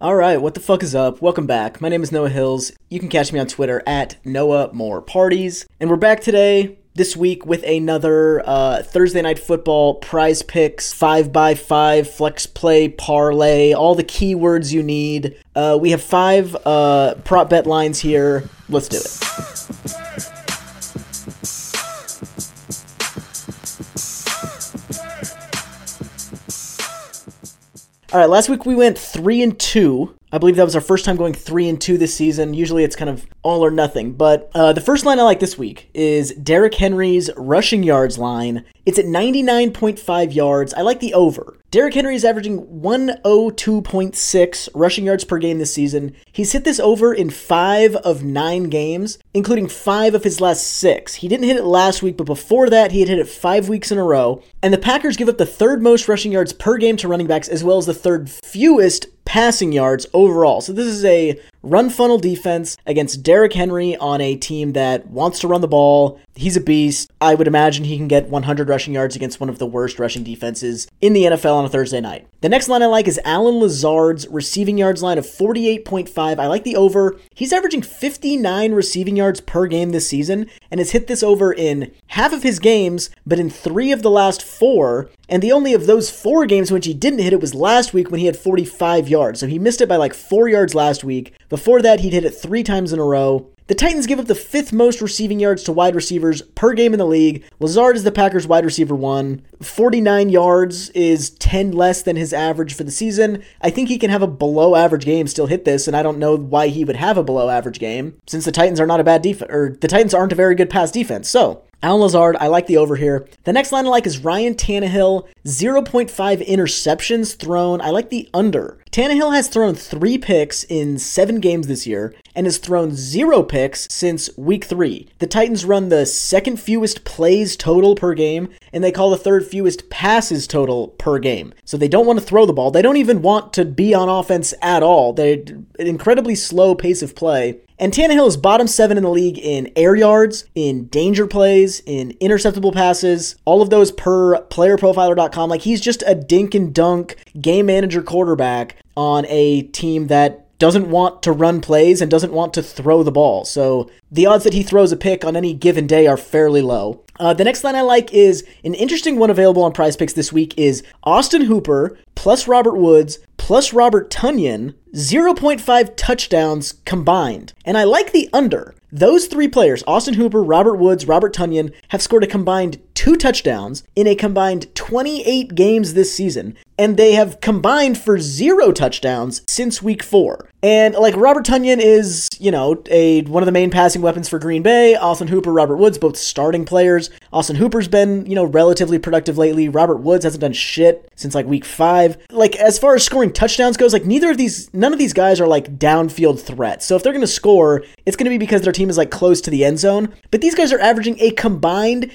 All right, what the fuck is up? Welcome back. My name is Noah Hills. You can catch me on Twitter at Noah More Parties. And we're back today, this week, with another uh, Thursday Night Football prize picks, 5x5, flex play, parlay, all the keywords you need. Uh, we have five uh, prop bet lines here. Let's do it. All right, last week we went three and two. I believe that was our first time going three and two this season. Usually it's kind of all or nothing. But uh, the first line I like this week is Derrick Henry's rushing yards line. It's at 99.5 yards. I like the over. Derrick Henry is averaging 102.6 rushing yards per game this season. He's hit this over in five of nine games, including five of his last six. He didn't hit it last week, but before that, he had hit it five weeks in a row. And the Packers give up the third most rushing yards per game to running backs, as well as the third fewest passing yards overall. So this is a run funnel defense against Derrick Henry on a team that wants to run the ball. He's a beast. I would imagine he can get 100 rushing yards against one of the worst rushing defenses in the NFL on a Thursday night. The next line I like is Allen Lazard's receiving yards line of 48.5. I like the over. He's averaging 59 receiving yards per game this season and has hit this over in half of his games, but in three of the last four. And the only of those four games which he didn't hit it was last week when he had 45 yards. So he missed it by like four yards last week. Before that, he'd hit it three times in a row. The Titans give up the fifth most receiving yards to wide receivers per game in the league. Lazard is the Packers wide receiver one. 49 yards is 10 less than his average for the season. I think he can have a below average game, still hit this, and I don't know why he would have a below average game since the Titans are not a bad defense, or the Titans aren't a very good pass defense. So, Allen Lazard, I like the over here. The next line I like is Ryan Tannehill, 0.5 interceptions thrown. I like the under. Tannehill has thrown three picks in seven games this year and has thrown zero picks since week three. The Titans run the second fewest plays total per game, and they call the third fewest passes total per game. So they don't want to throw the ball. They don't even want to be on offense at all. They're an incredibly slow pace of play. And Tannehill is bottom seven in the league in air yards, in danger plays, in interceptable passes, all of those per playerprofiler.com. Like he's just a dink and dunk game manager quarterback on a team that doesn't want to run plays and doesn't want to throw the ball. So the odds that he throws a pick on any given day are fairly low. Uh, the next line I like is an interesting one available on prize picks this week is Austin Hooper plus Robert Woods plus Robert Tonyan, 0.5 touchdowns combined. And I like the under. Those three players, Austin Hooper, Robert Woods, Robert Tonyan, have scored a combined two touchdowns in a combined 28 games this season, and they have combined for zero touchdowns since week four. And like Robert Tonyan is, you know, a one of the main passing weapons for Green Bay. Austin Hooper, Robert Woods, both starting players. Austin Hooper's been, you know, relatively productive lately. Robert Woods hasn't done shit since like week five. Like as far as scoring touchdowns goes, like neither of these, none of these guys are like downfield threats. So if they're gonna score, it's gonna be because their team is like close to the end zone. But these guys are averaging a combined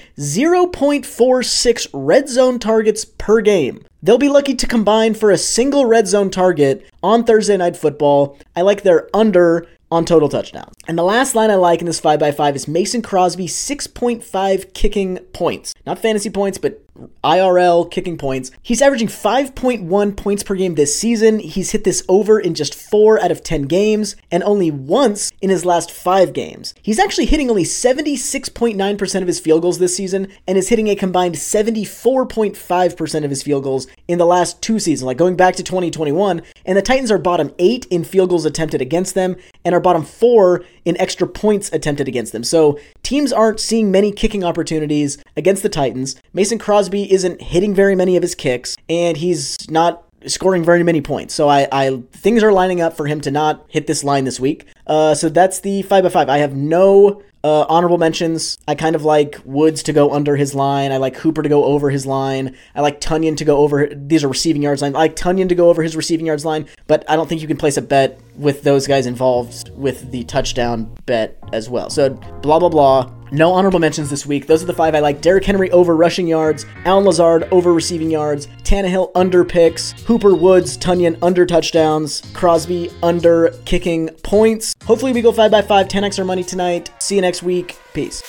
0.46 red zone targets per game. They'll be lucky to combine for a single red zone target on Thursday Night Football. I like their under on total touchdowns. And the last line I like in this 5x5 is Mason Crosby 6.5 kicking points. Not fantasy points, but IRL kicking points. He's averaging 5.1 points per game this season. He's hit this over in just 4 out of 10 games and only once in his last 5 games. He's actually hitting only 76.9% of his field goals this season and is hitting a combined 74.5% of his field goals in the last 2 seasons, like going back to 2021, and the Titans are bottom 8 in field goals attempted against them and are bottom 4 in extra points attempted against them. So, teams aren't seeing many kicking opportunities against the Titans. Mason Crosby isn't hitting very many of his kicks, and he's not scoring very many points. So I, I things are lining up for him to not hit this line this week. Uh, so that's the five by five. I have no uh, honorable mentions. I kind of like Woods to go under his line. I like Hooper to go over his line. I like Tonyan to go over. These are receiving yards line. I like Tonyan to go over his receiving yards line, but I don't think you can place a bet with those guys involved with the touchdown bet as well. So blah blah blah. No honorable mentions this week. Those are the five I like. Derrick Henry over rushing yards, Allen Lazard over receiving yards, Tannehill under picks, Hooper Woods, Tonyan under touchdowns, Crosby under kicking points. Hopefully we go 5 by 5 10x our money tonight. See you next week. Peace.